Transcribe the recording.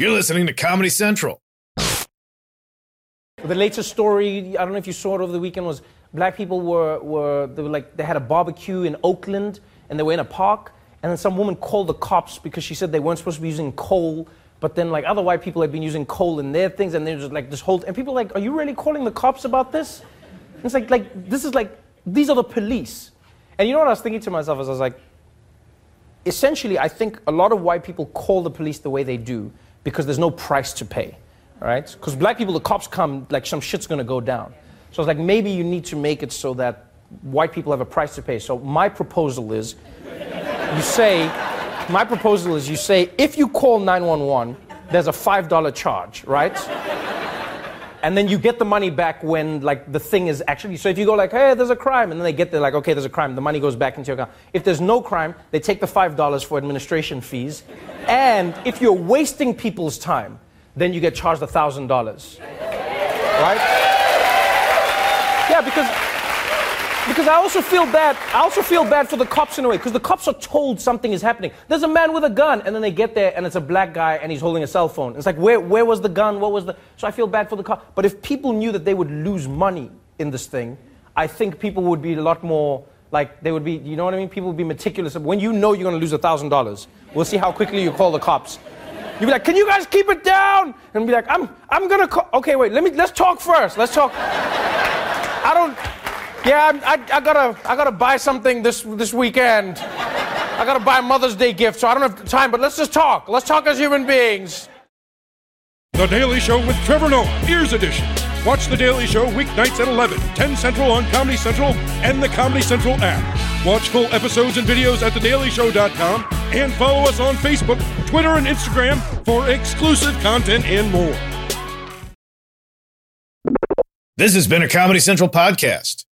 You're listening to Comedy Central. The latest story, I don't know if you saw it over the weekend, was black people were, were, they were like, they had a barbecue in Oakland and they were in a park. And then some woman called the cops because she said they weren't supposed to be using coal. But then like other white people had been using coal in their things and they're just like this whole, and people like, are you really calling the cops about this? And it's like, like, this is like, these are the police. And you know what I was thinking to myself as I was like, essentially, I think a lot of white people call the police the way they do because there's no price to pay, right? Because black people, the cops come, like some shit's gonna go down. So it's like maybe you need to make it so that white people have a price to pay. So my proposal is, you say, my proposal is you say, if you call 911, there's a $5 charge, right? And then you get the money back when like the thing is actually so if you go like hey there's a crime and then they get there like okay there's a crime the money goes back into your account. If there's no crime they take the five dollars for administration fees. And if you're wasting people's time then you get charged a thousand dollars. Right? Yeah because because I also feel bad. I also feel bad for the cops in a way, because the cops are told something is happening. There's a man with a gun, and then they get there, and it's a black guy, and he's holding a cell phone. It's like, where, where was the gun? What was the? So I feel bad for the cop. But if people knew that they would lose money in this thing, I think people would be a lot more like they would be. You know what I mean? People would be meticulous. When you know you're going to lose a thousand dollars, we'll see how quickly you call the cops. You'd be like, "Can you guys keep it down?" And be like, "I'm, I'm gonna call." Okay, wait. Let me. Let's talk first. Let's talk. I don't. Yeah, I, I, I, gotta, I gotta buy something this, this weekend. I gotta buy a Mother's Day gift, so I don't have time, but let's just talk. Let's talk as human beings. The Daily Show with Trevor Noah, Ears Edition. Watch The Daily Show weeknights at 11, 10 Central on Comedy Central and the Comedy Central app. Watch full episodes and videos at thedailyshow.com and follow us on Facebook, Twitter, and Instagram for exclusive content and more. This has been a Comedy Central podcast.